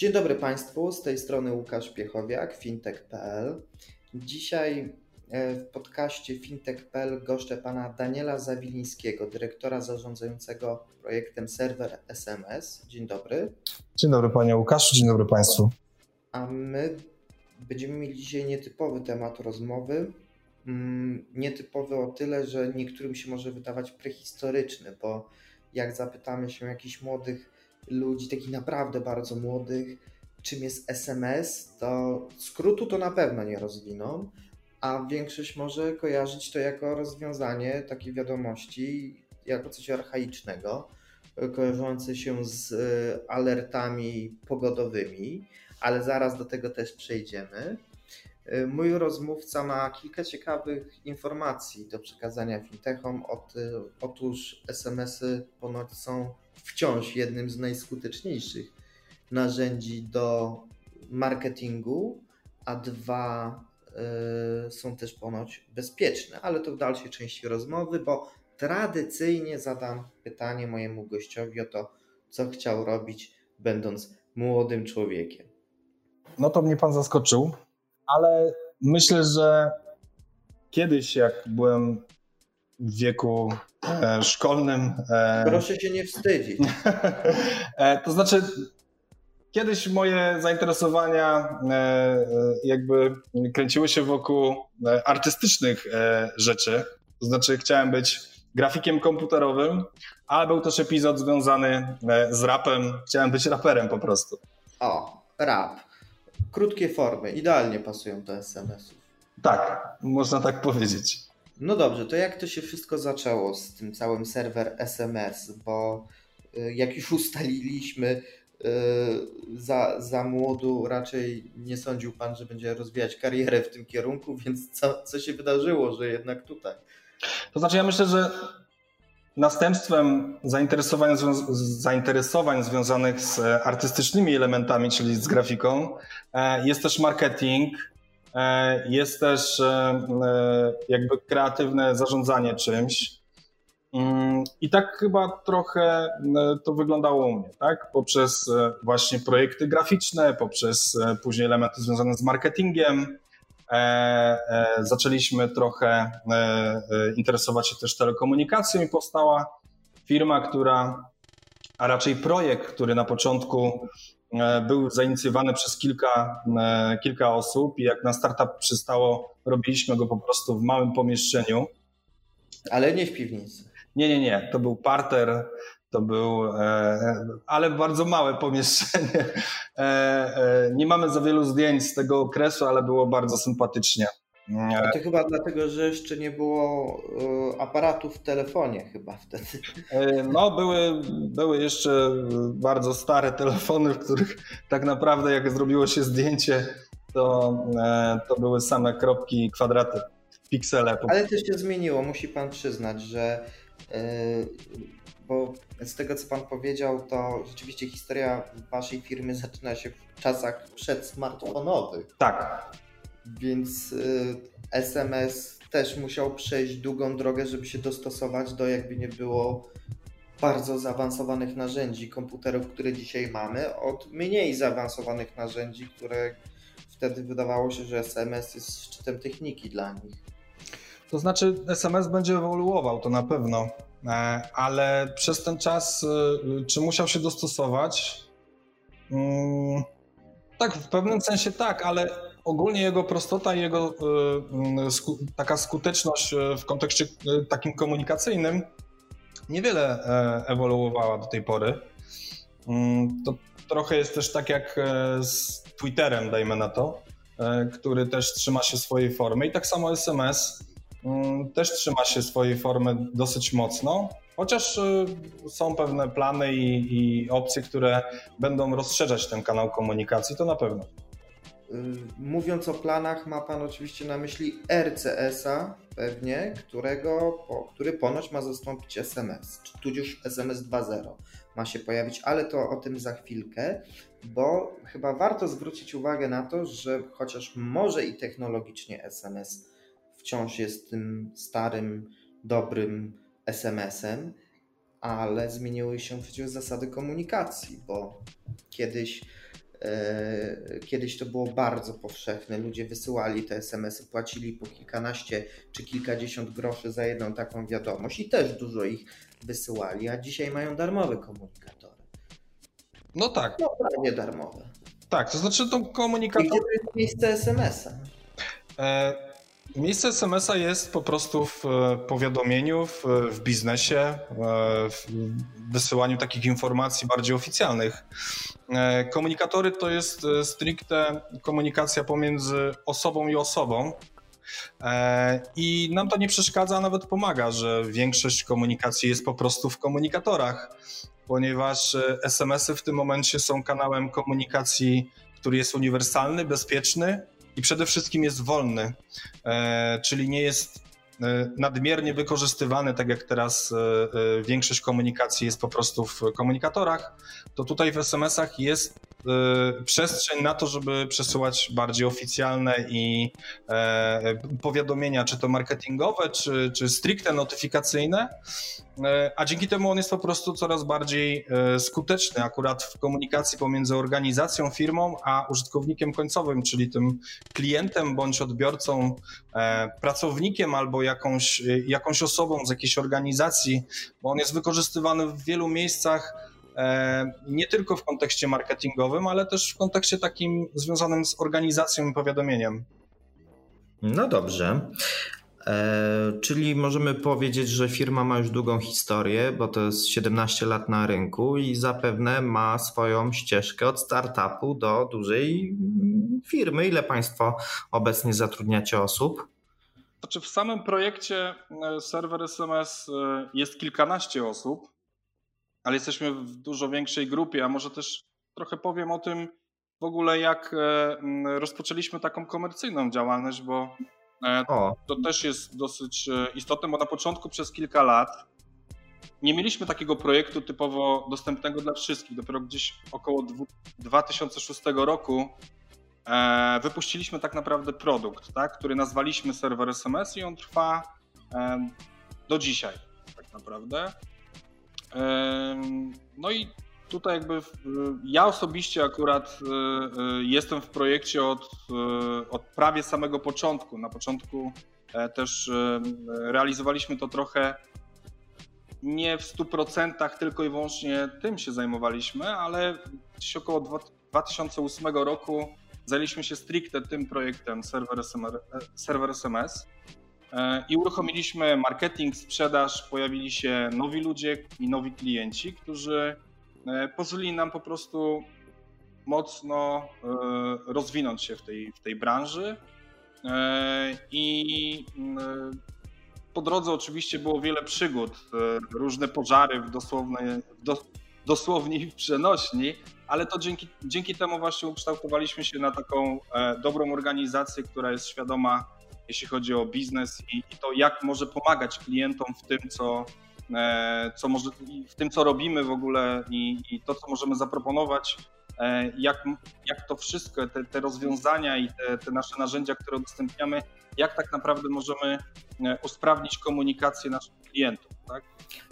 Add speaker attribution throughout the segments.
Speaker 1: Dzień dobry Państwu, z tej strony Łukasz Piechowiak, fintech.pl. Dzisiaj e, w podcaście fintech.pl goszczę pana Daniela Zawilińskiego, dyrektora zarządzającego projektem serwer SMS. Dzień dobry.
Speaker 2: Dzień dobry panie Łukaszu, dzień dobry Państwu.
Speaker 1: A my będziemy mieli dzisiaj nietypowy temat rozmowy. Mm, nietypowy o tyle, że niektórym się może wydawać prehistoryczny, bo jak zapytamy się jakichś młodych ludzi, takich naprawdę bardzo młodych, czym jest SMS, to skrótu to na pewno nie rozwiną, a większość może kojarzyć to jako rozwiązanie takiej wiadomości, jako coś archaicznego, kojarzące się z e, alertami pogodowymi, ale zaraz do tego też przejdziemy. E, mój rozmówca ma kilka ciekawych informacji do przekazania fintechom. Otóż SMS-y ponoć są wciąż jednym z najskuteczniejszych narzędzi do marketingu, a dwa y, są też ponoć bezpieczne, ale to w dalszej części rozmowy, bo tradycyjnie zadam pytanie mojemu gościowi o to, co chciał robić, będąc młodym człowiekiem.
Speaker 2: No to mnie pan zaskoczył, ale myślę, że kiedyś, jak byłem w wieku szkolnym.
Speaker 1: E, Proszę się nie wstydzić.
Speaker 2: e, to znaczy, kiedyś moje zainteresowania e, e, jakby kręciły się wokół e, artystycznych rzeczy. To znaczy, chciałem być grafikiem komputerowym, ale był też epizod związany z rapem. Chciałem być raperem po prostu.
Speaker 1: O, rap. Krótkie formy, idealnie pasują do SMS-ów.
Speaker 2: Tak, można tak powiedzieć.
Speaker 1: No dobrze, to jak to się wszystko zaczęło z tym całym serwer SMS? Bo y, jak już ustaliliśmy, y, za, za młodu raczej nie sądził pan, że będzie rozwijać karierę w tym kierunku, więc co, co się wydarzyło, że jednak tutaj?
Speaker 2: To znaczy, ja myślę, że następstwem zainteresowań, zainteresowań związanych z artystycznymi elementami, czyli z grafiką, e, jest też marketing, jest też e, e, jakby kreatywne zarządzanie czymś. Mm, I tak chyba trochę to wyglądało u mnie, tak? Poprzez właśnie projekty graficzne, poprzez później elementy związane z marketingiem. Zaczęliśmy trochę interesować się też telekomunikacją i powstała firma, która, a raczej projekt, który na początku E, był zainicjowany przez kilka, e, kilka osób i jak na startup przystało, robiliśmy go po prostu w małym pomieszczeniu.
Speaker 1: Ale nie w piwnicy.
Speaker 2: Nie, nie, nie. To był parter, to był, e, ale bardzo małe pomieszczenie. Nie mamy za wielu zdjęć z tego okresu, ale było bardzo sympatycznie.
Speaker 1: To chyba dlatego, że jeszcze nie było e, aparatów w telefonie chyba wtedy.
Speaker 2: E, no, były, były jeszcze bardzo stare telefony, w których tak naprawdę jak zrobiło się zdjęcie, to, e, to były same kropki i kwadraty, piksele.
Speaker 1: Ale to się zmieniło, musi pan przyznać, że bo z tego co pan powiedział, to rzeczywiście historia waszej firmy zaczyna się w czasach przedsmartfonowych.
Speaker 2: Tak.
Speaker 1: Więc SMS y, też musiał przejść długą drogę, żeby się dostosować do jakby nie było bardzo zaawansowanych narzędzi komputerów, które dzisiaj mamy, od mniej zaawansowanych narzędzi, które wtedy wydawało się, że SMS jest szczytem techniki dla nich.
Speaker 2: To znaczy, SMS będzie ewoluował, to na pewno, e, ale przez ten czas, y, czy musiał się dostosować? Mm, tak, w pewnym sensie tak, ale ogólnie jego prostota i jego e, sku, taka skuteczność e, w kontekście e, takim komunikacyjnym niewiele ewoluowała do tej pory. Mm, to trochę jest też tak jak z Twitterem, dajmy na to, który też trzyma się swojej formy i tak samo SMS mm, też trzyma się swojej formy dosyć mocno, Chociaż są pewne plany i, i opcje, które będą rozszerzać ten kanał komunikacji, to na pewno.
Speaker 1: Y, mówiąc o planach, ma Pan oczywiście na myśli RCS-a pewnie, którego, który ponoć ma zastąpić SMS, czy tudzież SMS 2.0 ma się pojawić, ale to o tym za chwilkę, bo chyba warto zwrócić uwagę na to, że chociaż może i technologicznie SMS wciąż jest tym starym, dobrym SMS-em, ale zmieniły się przecież zasady komunikacji, bo kiedyś kiedyś to było bardzo powszechne. Ludzie wysyłali te SMS-y, płacili po kilkanaście czy kilkadziesiąt groszy za jedną taką wiadomość i też dużo ich wysyłali, a dzisiaj mają darmowe komunikatory.
Speaker 2: No tak.
Speaker 1: No prawie darmowe.
Speaker 2: Tak, to znaczy to komunikator...
Speaker 1: I gdzie to jest miejsce SMS-a?
Speaker 2: E Miejsce SMS-a jest po prostu w e, powiadomieniu, w, w biznesie, e, w wysyłaniu takich informacji bardziej oficjalnych. E, komunikatory to jest stricte komunikacja pomiędzy osobą i osobą. I nam to nie przeszkadza, a nawet pomaga, że większość komunikacji jest po prostu w komunikatorach, ponieważ SMS-y w tym momencie są kanałem komunikacji, który jest uniwersalny, bezpieczny i przede wszystkim jest wolny, e, czyli nie jest e, nadmiernie wykorzystywany, tak jak teraz e, większość komunikacji jest po prostu w komunikatorach, to tutaj w SMS-ach jest przestrzeń na to, żeby przesyłać bardziej oficjalne i powiadomienia, czy to marketingowe, czy, czy stricte notyfikacyjne, E, a dzięki temu on jest po prostu coraz bardziej e, skuteczny akurat w komunikacji pomiędzy organizacją, firmą, a użytkownikiem końcowym, czyli tym klientem bądź odbiorcą, e, pracownikiem albo jakąś, jakąś osobą z jakiejś organizacji, bo on jest wykorzystywany w wielu miejscach nie tylko w kontekście marketingowym, ale też w kontekście takim związanym z organizacją i powiadomieniem.
Speaker 1: No dobrze. E, czyli możemy powiedzieć, że firma ma już długą historię, bo to jest 17 lat na rynku i zapewne ma swoją ścieżkę od startupu do dużej firmy. Ile Państwo obecnie zatrudniacie osób?
Speaker 2: Znaczy w samym projekcie e, serwer SMS e, jest kilkanaście osób, ale jesteśmy w dużo większej grupie, a może też trochę powiem o tym w ogóle, jak rozpoczęliśmy taką komercyjną działalność, bo E, o. To też jest dosyć e, istotne, bo na początku przez kilka lat nie mieliśmy takiego projektu typowo dostępnego dla wszystkich. Dopiero gdzieś około 2006 roku e, wypuściliśmy tak naprawdę produkt, tak, który nazwaliśmy serwer SMS i on trwa do dzisiaj tak naprawdę. No i tutaj jakby ja osobiście akurat y, y, jestem w projekcie od, y, od prawie samego początku. Na początku e, też realizowaliśmy to trochę nie w 100% tylko i wyłącznie tym się zajmowaliśmy, ale gdzieś około 2008 roku zajęliśmy się stricte tym projektem serwer serwer SMS i uruchomiliśmy marketing, sprzedaż, pojawili się nowi ludzie i nowi klienci, którzy E, pozwoli nam po prostu mocno e, rozwinąć się w tej, w tej branży. E, I po drodze oczywiście było wiele przygód, różne pożary w dosłownej, dosłownie i w przenośni, ale to dzięki, dzięki temu właśnie ukształtowaliśmy się na taką dobrą organizację, która jest świadoma, jeśli chodzi o biznes i, i to, jak może pomagać klientom w tym, co, E, co może, w tym, co robimy w ogóle i, i to, co możemy zaproponować, e, jak, jak to wszystko, te, te rozwiązania i te, te, nasze narzędzia, które udostępniamy, jak tak naprawdę możemy e, usprawnić komunikację naszych klientów. Tak?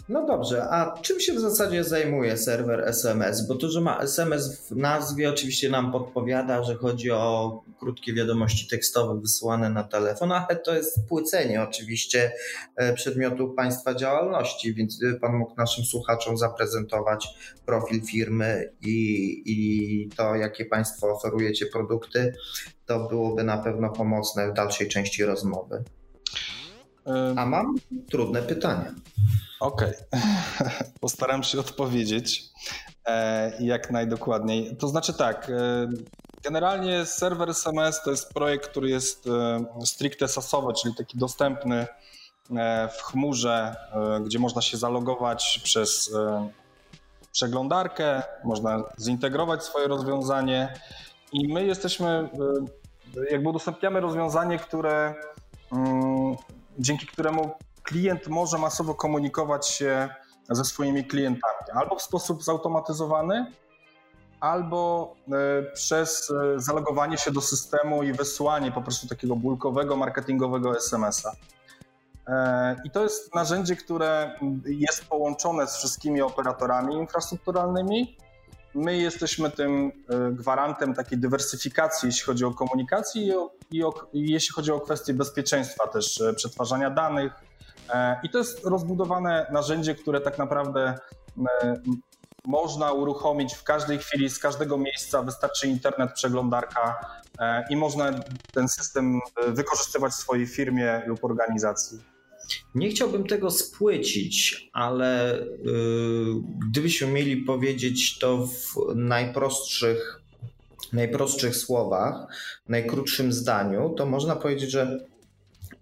Speaker 1: No dobrze, a czym się w zasadzie zajmuje serwer SMS? Bo to, że ma SMS w nazwie, oczywiście nam podpowiada, że chodzi o krótkie wiadomości tekstowe wysłane na telefon, ale to jest płycenie oczywiście e, przedmiotu państwa działalności, więc Pan mógł naszym słuchaczom zaprezentować profil firmy i, i to, jakie Państwo oferujecie produkty, to byłoby na pewno pomocne w dalszej części rozmowy. A mam trudne pytania.
Speaker 2: Okej, okay. postaram się odpowiedzieć e, jak najdokładniej. To znaczy tak, e, generalnie serwer SMS to jest projekt, który jest e, stricte sasowy, czyli taki dostępny w chmurze, gdzie można się zalogować przez przeglądarkę, można zintegrować swoje rozwiązanie i my jesteśmy, jakby udostępniamy rozwiązanie, które mm, dzięki któremu klient może masowo komunikować się ze swoimi klientami albo w sposób zautomatyzowany, albo e, przez e, zalogowanie się do systemu i wysłanie po prostu takiego bulkowego, marketingowego SMS-a. E, I to jest narzędzie, które jest połączone z wszystkimi operatorami infrastrukturalnymi. My jesteśmy tym gwarantem takiej dywersyfikacji, jeśli chodzi o komunikację i, o, i, o, i jeśli chodzi o kwestie bezpieczeństwa też przetwarzania danych. I to jest rozbudowane narzędzie, które tak naprawdę można uruchomić w każdej chwili, z każdego miejsca, wystarczy internet, przeglądarka e, i można ten system e, wykorzystywać w swojej firmie lub organizacji.
Speaker 1: Nie chciałbym tego spłycić, ale yy, gdybyśmy mieli powiedzieć to w najprostszych, najprostszych słowach, najkrótszym zdaniu, to można powiedzieć, że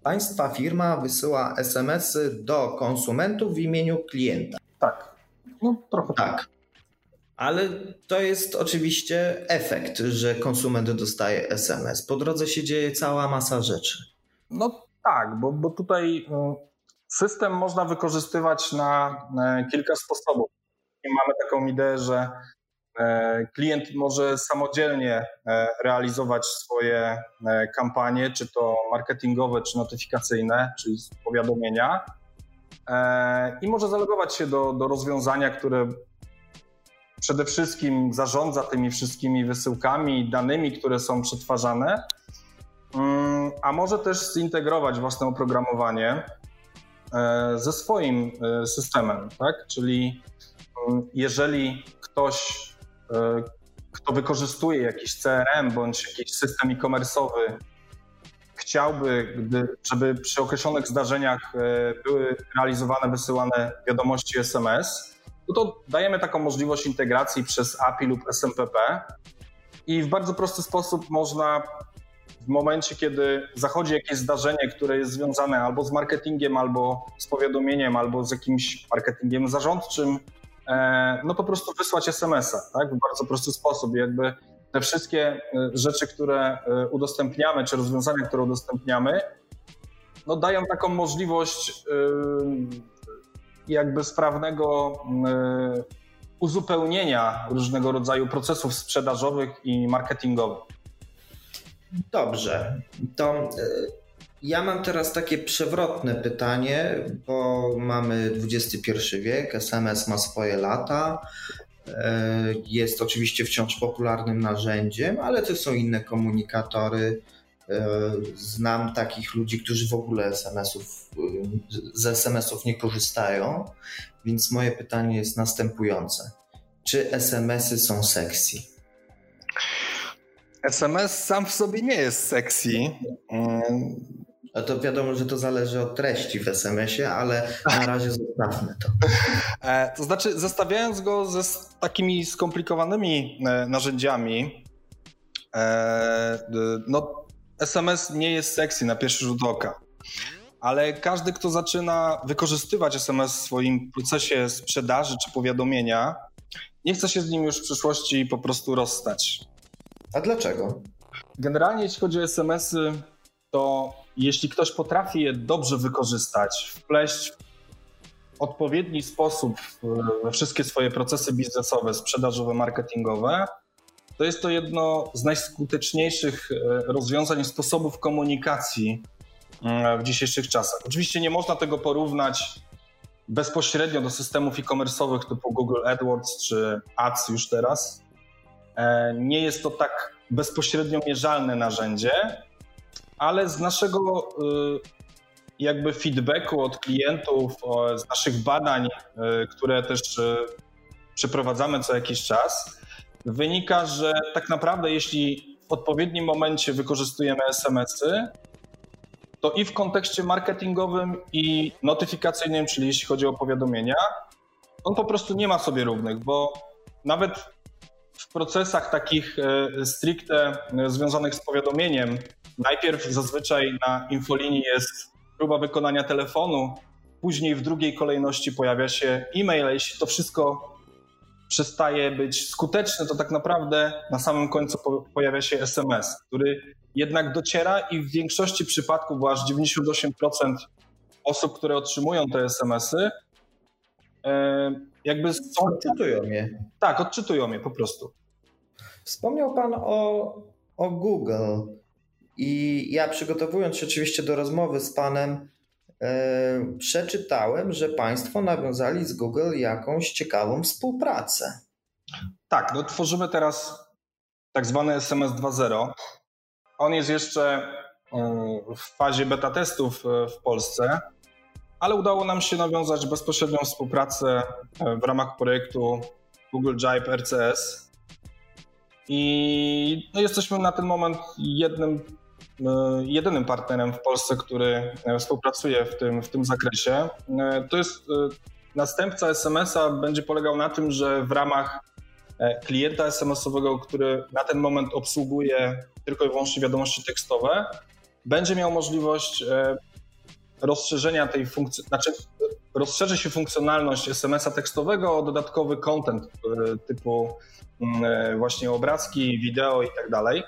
Speaker 1: państwa firma wysyła SMS-y do konsumentów w imieniu klienta.
Speaker 2: Tak. No, trochę
Speaker 1: tak. tak. Ale to jest oczywiście efekt, że konsument dostaje SMS. Po drodze się dzieje cała masa rzeczy.
Speaker 2: No tak, bo, bo tutaj mm, system można wykorzystywać na kilka sposobów. Mamy taką ideę, że e, klient może samodzielnie e, realizować swoje e, kampanie, czy to marketingowe, czy notyfikacyjne, czyli powiadomienia. I może zalogować się do, do rozwiązania, które przede wszystkim zarządza tymi wszystkimi wysyłkami, danymi, które są przetwarzane, a może też zintegrować własne oprogramowanie e, ze swoim e, systemem, tak? Czyli mm, jeżeli ktoś, e, kto wykorzystuje jakiś CRM bądź jakiś system e-commerce'owy, chciałby, gdy, żeby przy określonych zdarzeniach były realizowane, wysyłane wiadomości SMS, no to dajemy taką możliwość integracji przez API lub SMPP i w bardzo prosty sposób można w momencie, kiedy zachodzi jakieś zdarzenie, które jest związane albo z marketingiem, albo z powiadomieniem, albo z jakimś marketingiem zarządczym, e, no po prostu wysłać SMS-a, tak? W bardzo prosty sposób. Jakby te wszystkie e, rzeczy, które e, udostępniamy, czy rozwiązania, które udostępniamy, no dają taką możliwość jakby sprawnego uzupełnienia różnego rodzaju procesów sprzedażowych i marketingowych.
Speaker 1: Dobrze, to e, ja mam teraz takie przewrotne pytanie, bo mamy XXI wiek, SMS ma swoje lata. E, jest oczywiście wciąż popularnym narzędziem, ale to są inne komunikatory E, znam takich ludzi, którzy w ogóle SMS-ów, z SMS-ów nie korzystają, więc moje pytanie jest następujące. Czy SMS-y są sexy?
Speaker 2: SMS sam w sobie nie jest sexy.
Speaker 1: A to wiadomo, że to zależy od treści w SMS-ie, ale na razie zostawmy to.
Speaker 2: E, to znaczy, zestawiając go ze takimi skomplikowanymi e, narzędziami, no SMS nie jest sexy na pierwszy rzut oka, ale każdy, kto zaczyna wykorzystywać SMS w swoim procesie sprzedaży czy powiadomienia, nie chce się z nim już w przyszłości po prostu rozstać.
Speaker 1: A dlaczego?
Speaker 2: Generalnie, jeśli chodzi o SMS-y, to jeśli ktoś potrafi je dobrze wykorzystać, wpleść w odpowiedni sposób we wszystkie swoje procesy biznesowe, sprzedażowe, marketingowe, to jest to jedno z najskuteczniejszych e, rozwiązań, sposobów komunikacji mm, w dzisiejszych czasach. Oczywiście nie można tego porównać bezpośrednio do systemów e-commerce'owych typu Google AdWords czy Ads już teraz. E, nie jest to tak bezpośrednio mierzalne narzędzie, ale z naszego e, jakby feedbacku od klientów, z naszych badań, które też przeprowadzamy co jakiś czas, wynika, że tak naprawdę jeśli w odpowiednim momencie wykorzystujemy SMS-y, to i w kontekście marketingowym i notyfikacyjnym, czyli jeśli chodzi o powiadomienia, on po prostu nie ma sobie równych, bo nawet w procesach takich e, stricte e, związanych z powiadomieniem, najpierw zazwyczaj na infolinii jest próba wykonania telefonu, później w drugiej kolejności pojawia się e-mail, a jeśli to wszystko przestaje być skuteczne, to tak naprawdę na samym końcu pojawia się SMS, który jednak dociera i w większości przypadków, bo aż 98% osób, które otrzymują te SMS-y, e, jakby są...
Speaker 1: Odczytują je.
Speaker 2: Tak, odczytują je po prostu.
Speaker 1: Wspomniał Pan o, o Google i ja przygotowując się oczywiście do rozmowy z Panem, e, przeczytałem, że Państwo nawiązali z Google jakąś ciekawą współpracę.
Speaker 2: Tak, no tworzymy teraz tak zwany SMS 2.0. On jest jeszcze e, w fazie beta testów e, w Polsce, ale udało nam się nawiązać bezpośrednią współpracę w ramach projektu Google Jive RCS i no, jesteśmy na ten moment jednym, e, jedynym partnerem w Polsce, który e, współpracuje w tym, w tym zakresie. E, to jest następca SMS-a będzie polegał na tym, że w ramach klienta SMS-owego, który na ten moment obsługuje tylko i wyłącznie wiadomości tekstowe, będzie miał możliwość rozszerzenia tej funkcji, znaczy rozszerzy się funkcjonalność SMS-a tekstowego o dodatkowy content typu Mm, e, właśnie obrazki, wideo i tak dalej.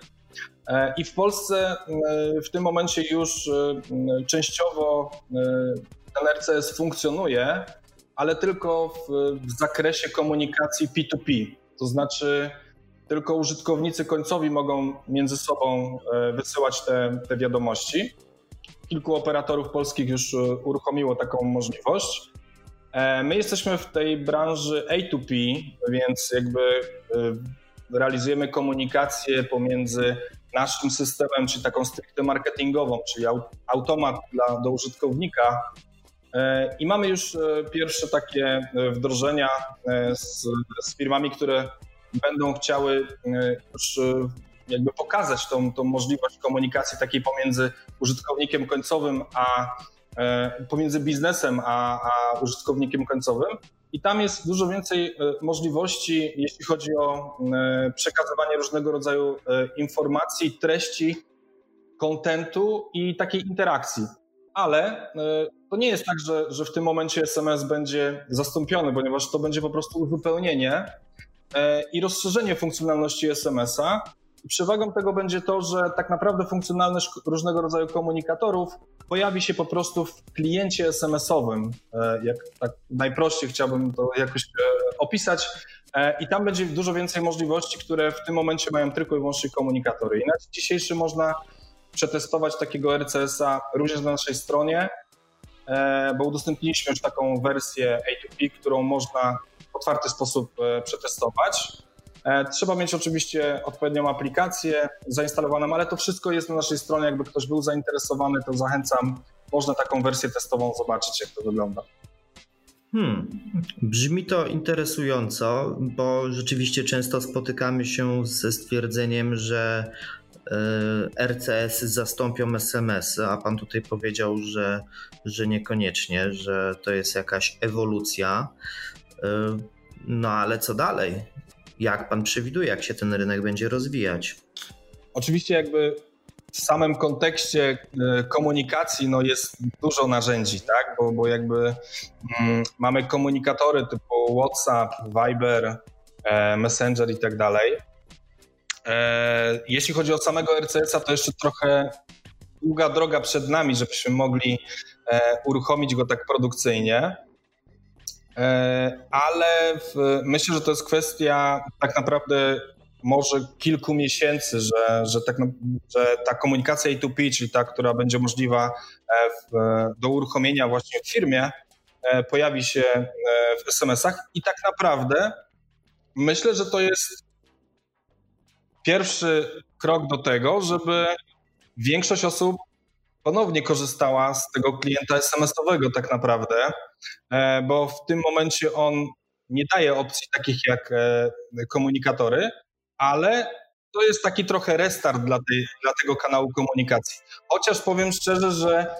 Speaker 2: E, I w Polsce e, w tym momencie już częściowo ten RCS funkcjonuje, ale tylko w, w zakresie komunikacji P2P. To znaczy, tylko użytkownicy końcowi mogą między sobą wysyłać te, te wiadomości. Kilku operatorów polskich już uruchomiło taką możliwość. E, my jesteśmy w tej branży A2P, więc jakby e, realizujemy komunikację pomiędzy naszym systemem, czyli taką stricte marketingową, czyli automat dla, do użytkownika. E, I mamy już pierwsze takie wdrożenia z, z firmami, które będą chciały już jakby pokazać tą, tą możliwość komunikacji takiej pomiędzy użytkownikiem końcowym a E, pomiędzy biznesem a, a użytkownikiem końcowym. I tam jest dużo więcej e, możliwości, jeśli chodzi o e, przekazywanie różnego rodzaju informacji, treści, kontentu i takiej interakcji. Ale to nie jest tak, że, że w tym momencie SMS będzie zastąpiony, ponieważ to będzie po prostu uzupełnienie i rozszerzenie funkcjonalności SMS-a, Przewagą tego będzie to, że tak naprawdę funkcjonalność różnego rodzaju komunikatorów pojawi się po prostu w kliencie SMS-owym. E, jak tak najprościej chciałbym to jakoś e, opisać. E, I tam będzie dużo więcej możliwości, które w tym momencie mają tylko i wyłącznie komunikatory. I na dzisiejszy można przetestować takiego RCS-a również na naszej stronie, bo udostępniliśmy już taką wersję A2P, którą można w otwarty sposób przetestować. E, trzeba mieć oczywiście odpowiednią aplikację zainstalowaną, ale to wszystko jest na naszej stronie. Jakby ktoś był zainteresowany, to zachęcam. Można taką wersję testową zobaczyć, jak to wygląda.
Speaker 1: Hmm, brzmi to interesująco, bo rzeczywiście często spotykamy się ze stwierdzeniem, że e, RCS zastąpią SMS, a pan tutaj powiedział, że, że niekoniecznie, że to jest jakaś ewolucja. E, no ale co dalej? Jak pan przewiduje, jak się ten rynek będzie rozwijać?
Speaker 2: Oczywiście jakby w samym kontekście e, komunikacji no jest dużo narzędzi, tak? Bo, bo jakby mm, mamy komunikatory typu WhatsApp, Viber, e, Messenger i tak dalej. E, jeśli chodzi o samego RCS-a, to jeszcze trochę długa droga przed nami, żebyśmy mogli e, uruchomić go tak produkcyjnie. E, ale w, myślę, że to jest kwestia tak naprawdę może kilku miesięcy, że, że, tak, że ta komunikacja A2P, czyli ta, która będzie możliwa e, w, do uruchomienia właśnie w firmie, e, pojawi się w SMS-ach i tak naprawdę myślę, że to jest pierwszy krok do tego, żeby większość osób ponownie korzystała z tego klienta SMS-owego tak naprawdę, bo w tym momencie on nie daje opcji takich jak e, komunikatory, ale to jest taki trochę restart dla, tej, dla tego kanału komunikacji. Chociaż powiem szczerze, że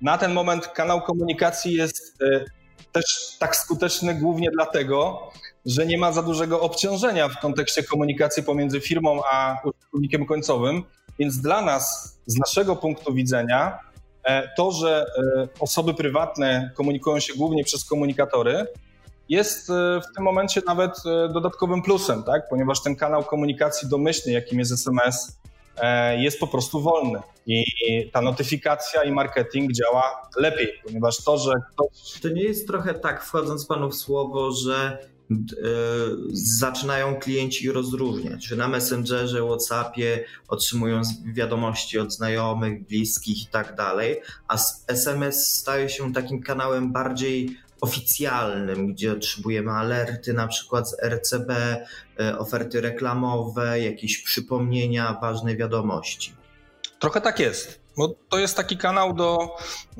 Speaker 2: na ten moment kanał komunikacji jest e, też tak skuteczny głównie dlatego, że nie ma za dużego obciążenia w kontekście komunikacji pomiędzy firmą a użytkownikiem końcowym, więc dla nas, z naszego punktu widzenia, to, że osoby prywatne komunikują się głównie przez komunikatory, jest w tym momencie nawet dodatkowym plusem, tak? ponieważ ten kanał komunikacji domyślny, jakim jest SMS, jest po prostu wolny i ta notyfikacja i marketing działa lepiej, ponieważ to, że ktoś...
Speaker 1: To nie jest trochę tak, wchodząc panu w słowo, że E, zaczynają klienci rozróżniać, że na Messengerze, Whatsappie otrzymują wiadomości od znajomych, bliskich i tak dalej, a SMS staje się takim kanałem bardziej oficjalnym, gdzie otrzymujemy alerty na przykład z RCB, e, oferty reklamowe, jakieś przypomnienia, ważne wiadomości.
Speaker 2: Trochę tak jest. Bo to jest taki kanał do,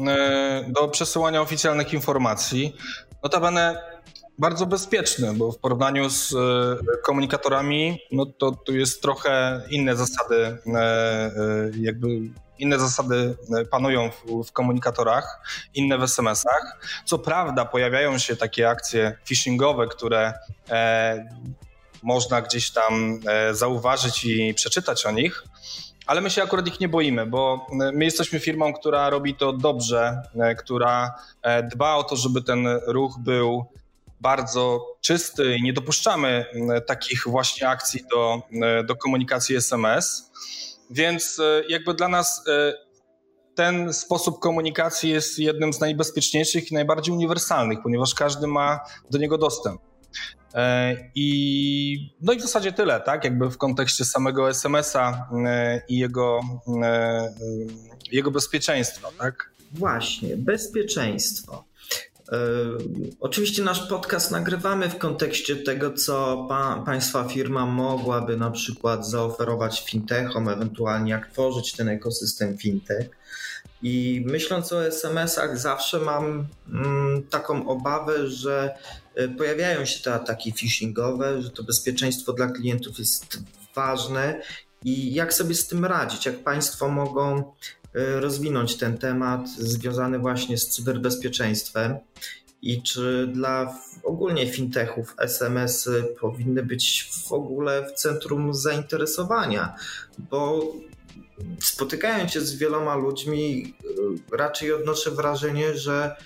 Speaker 2: e, do przesyłania oficjalnych informacji. Notabene bardzo bezpieczny, bo w porównaniu z e, komunikatorami, no to tu jest trochę inne zasady, e, e, jakby inne zasady panują w, w, komunikatorach, inne w SMS-ach. Co prawda pojawiają się takie akcje phishingowe, które można gdzieś tam zauważyć i przeczytać o nich, ale my się akurat ich nie boimy, bo my jesteśmy firmą, która robi to dobrze, która dba o to, żeby ten ruch był bardzo czysty i nie dopuszczamy takich właśnie akcji do, do komunikacji SMS. Więc e, jakby dla nas e, ten sposób komunikacji jest jednym z najbezpieczniejszych i najbardziej uniwersalnych, ponieważ każdy ma do niego dostęp. E, I, no i w zasadzie tyle, tak? Jakby w kontekście samego SMS-a i jego, jego bezpieczeństwa, tak?
Speaker 1: Właśnie, bezpieczeństwo. Oczywiście nasz podcast nagrywamy w kontekście tego, co pa, państwa firma mogłaby na przykład zaoferować fintechom, ewentualnie jak tworzyć ten ekosystem fintech. I myśląc o SMS-ach, zawsze mam mm, taką obawę, że e, pojawiają się te ataki phishingowe, że to bezpieczeństwo dla klientów jest ważne i jak sobie z tym radzić, jak państwo mogą Y, rozwinąć ten temat związany właśnie z cyberbezpieczeństwem? I czy dla ogólnie fintechów SMS-y powinny być w ogóle w centrum zainteresowania, bo spotykając się z wieloma ludźmi, y, raczej odnoszę wrażenie, że,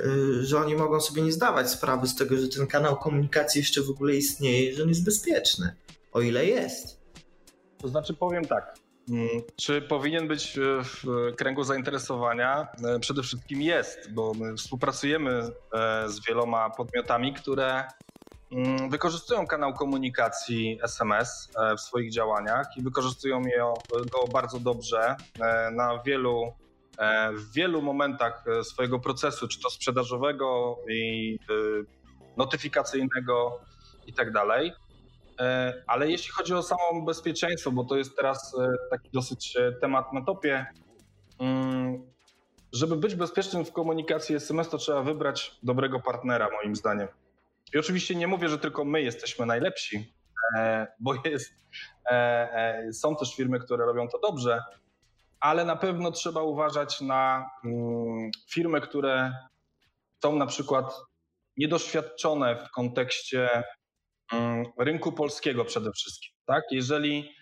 Speaker 1: y, że oni mogą sobie nie zdawać sprawy z tego, że ten kanał komunikacji jeszcze w ogóle istnieje, że on jest bezpieczny, o ile jest.
Speaker 2: To znaczy powiem tak, Mm, czy powinien być e, w kręgu zainteresowania? E, przede wszystkim jest, bo my współpracujemy e, z wieloma podmiotami, które mm, wykorzystują kanał komunikacji SMS w swoich działaniach i wykorzystują go bardzo dobrze na wielu, w wielu momentach swojego procesu, czy to sprzedażowego i notyfikacyjnego i tak dalej. E, ale jeśli chodzi o samo bezpieczeństwo, bo to jest teraz e, taki dosyć e, temat na topie, mm, żeby być bezpiecznym w komunikacji SMS, to trzeba wybrać dobrego partnera, moim zdaniem. I oczywiście nie mówię, że tylko my jesteśmy najlepsi, bo jest, są też firmy, które robią to dobrze, ale na pewno trzeba uważać na mm, firmy, które są na przykład niedoświadczone w kontekście rynku polskiego przede wszystkim. Tak? Jeżeli,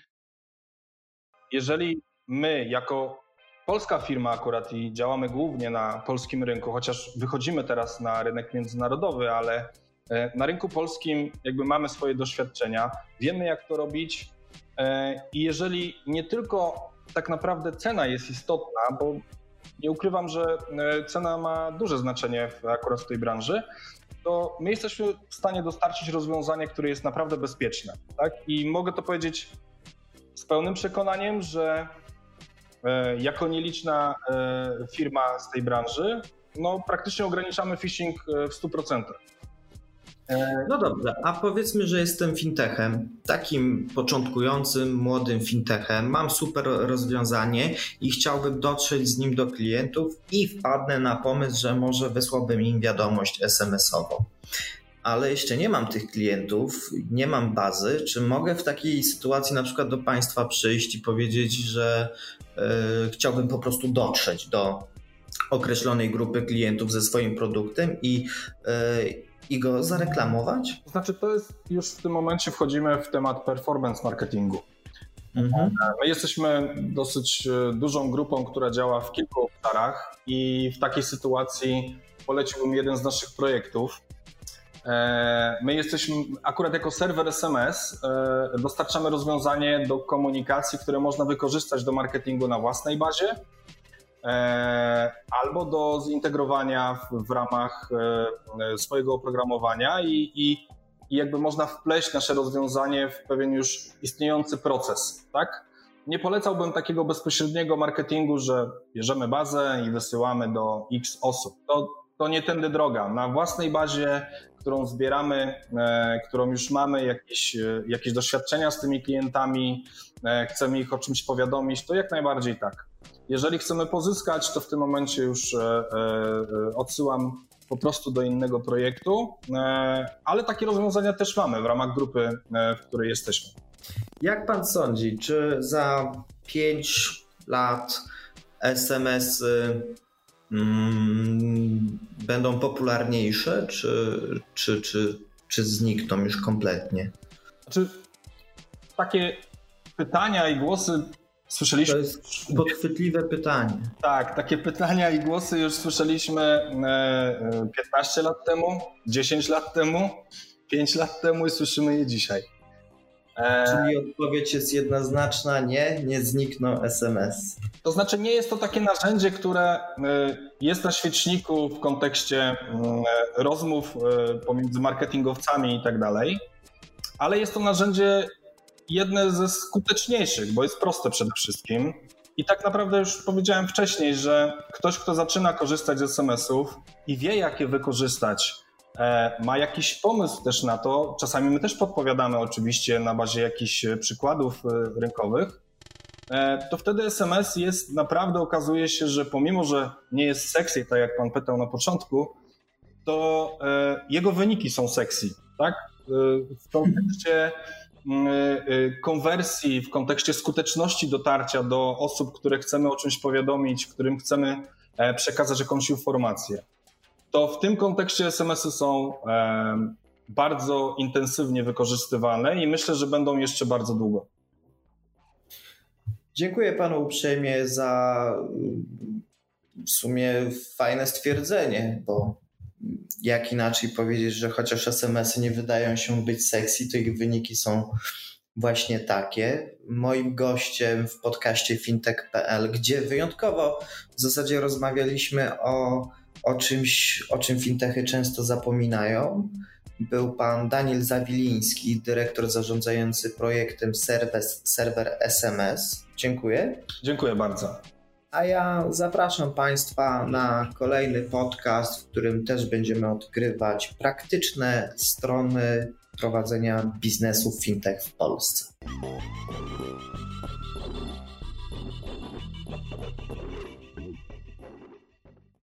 Speaker 2: jeżeli my jako polska firma akurat i działamy głównie na polskim rynku, chociaż wychodzimy teraz na rynek międzynarodowy, ale e, na rynku polskim jakby mamy swoje doświadczenia, wiemy jak to robić e, i jeżeli nie tylko tak naprawdę cena jest istotna, bo nie ukrywam, że e, cena ma duże znaczenie akurat w tej branży, to my jesteśmy w stanie dostarczyć rozwiązanie, które jest naprawdę bezpieczne. Tak? I mogę to powiedzieć z pełnym przekonaniem, że e, jako nieliczna e, firma z tej branży, no praktycznie ograniczamy phishing e, w 100%.
Speaker 1: No dobrze, a powiedzmy, że jestem fintechem, takim początkującym, młodym fintechem. Mam super rozwiązanie i chciałbym dotrzeć z nim do klientów i wpadnę na pomysł, że może wysłałbym im wiadomość SMS-ową. Ale jeszcze nie mam tych klientów, nie mam bazy. Czy mogę w takiej sytuacji na przykład do Państwa przyjść i powiedzieć, że yy, chciałbym po prostu dotrzeć do określonej grupy klientów ze swoim produktem i yy, i go zareklamować?
Speaker 2: Znaczy, to jest już w tym momencie wchodzimy w temat performance marketingu. Mhm. My jesteśmy dosyć dużą grupą, która działa w kilku obszarach i w takiej sytuacji poleciłbym jeden z naszych projektów. E, my jesteśmy akurat jako serwer SMS, e, dostarczamy rozwiązanie do komunikacji, które można wykorzystać do marketingu na własnej bazie e, albo do zintegrowania w, w ramach swojego oprogramowania i, i, i jakby można wpleść nasze rozwiązanie w pewien już istniejący proces, tak? Nie polecałbym takiego bezpośredniego marketingu, że bierzemy bazę i wysyłamy do X osób. To, to nie tędy droga. Na własnej bazie którą zbieramy, e, którą już mamy, jakieś, e, jakieś doświadczenia z tymi klientami, e, chcemy ich o czymś powiadomić, to jak najbardziej tak. Jeżeli chcemy pozyskać, to w tym momencie już odsyłam po prostu do innego projektu, ale takie rozwiązania też mamy w ramach grupy, w której jesteśmy.
Speaker 1: Jak pan sądzi, czy za 5 lat SMS mm, będą popularniejsze, czy, czy, czy, czy znikną już kompletnie?
Speaker 2: Znaczy, takie pytania i głosy słyszeliśmy.
Speaker 1: To jest podchwytliwe pytanie.
Speaker 2: Tak, takie pytania i głosy już słyszeliśmy 15 e, lat temu, 10 lat temu, 5 lat temu i słyszymy je dzisiaj.
Speaker 1: E, Czyli odpowiedź jest jednoznaczna, nie, nie znikną SMS.
Speaker 2: To znaczy nie jest to takie narzędzie, które y, jest na świeczniku w kontekście y, rozmów y, pomiędzy marketingowcami i tak dalej, ale jest to narzędzie jedne ze skuteczniejszych, bo jest proste przede wszystkim. I tak naprawdę już powiedziałem wcześniej, że ktoś, kto zaczyna korzystać z SMS-ów i wie, jak je wykorzystać, E, ma jakiś pomysł też na to, czasami my też podpowiadamy oczywiście na bazie jakichś e, przykładów e, rynkowych, to wtedy SMS jest naprawdę, okazuje się, że pomimo, że nie jest sexy, tak jak pan pytał na początku, to jego wyniki są sexy, tak? W kontekście konwersji, w kontekście skuteczności dotarcia do osób, które chcemy o czymś powiadomić, którym chcemy przekazać jakąś informację to w tym kontekście SMS-y są bardzo intensywnie wykorzystywane i myślę, że będą jeszcze bardzo długo.
Speaker 1: Dziękuję panu uprzejmie za w sumie fajne stwierdzenie, bo jak inaczej powiedzieć, że chociaż SMS-y nie wydają się być sexy, to ich wyniki są właśnie takie. Moim gościem w podcaście fintech.pl, gdzie wyjątkowo w zasadzie rozmawialiśmy o o czymś, o czym fintechy często zapominają. Był pan Daniel Zawiliński, dyrektor zarządzający projektem serwer, serwer SMS. Dziękuję.
Speaker 2: Dziękuję bardzo.
Speaker 1: A ja zapraszam Państwa na kolejny podcast, w którym też będziemy odkrywać praktyczne strony prowadzenia biznesu fintech w Polsce.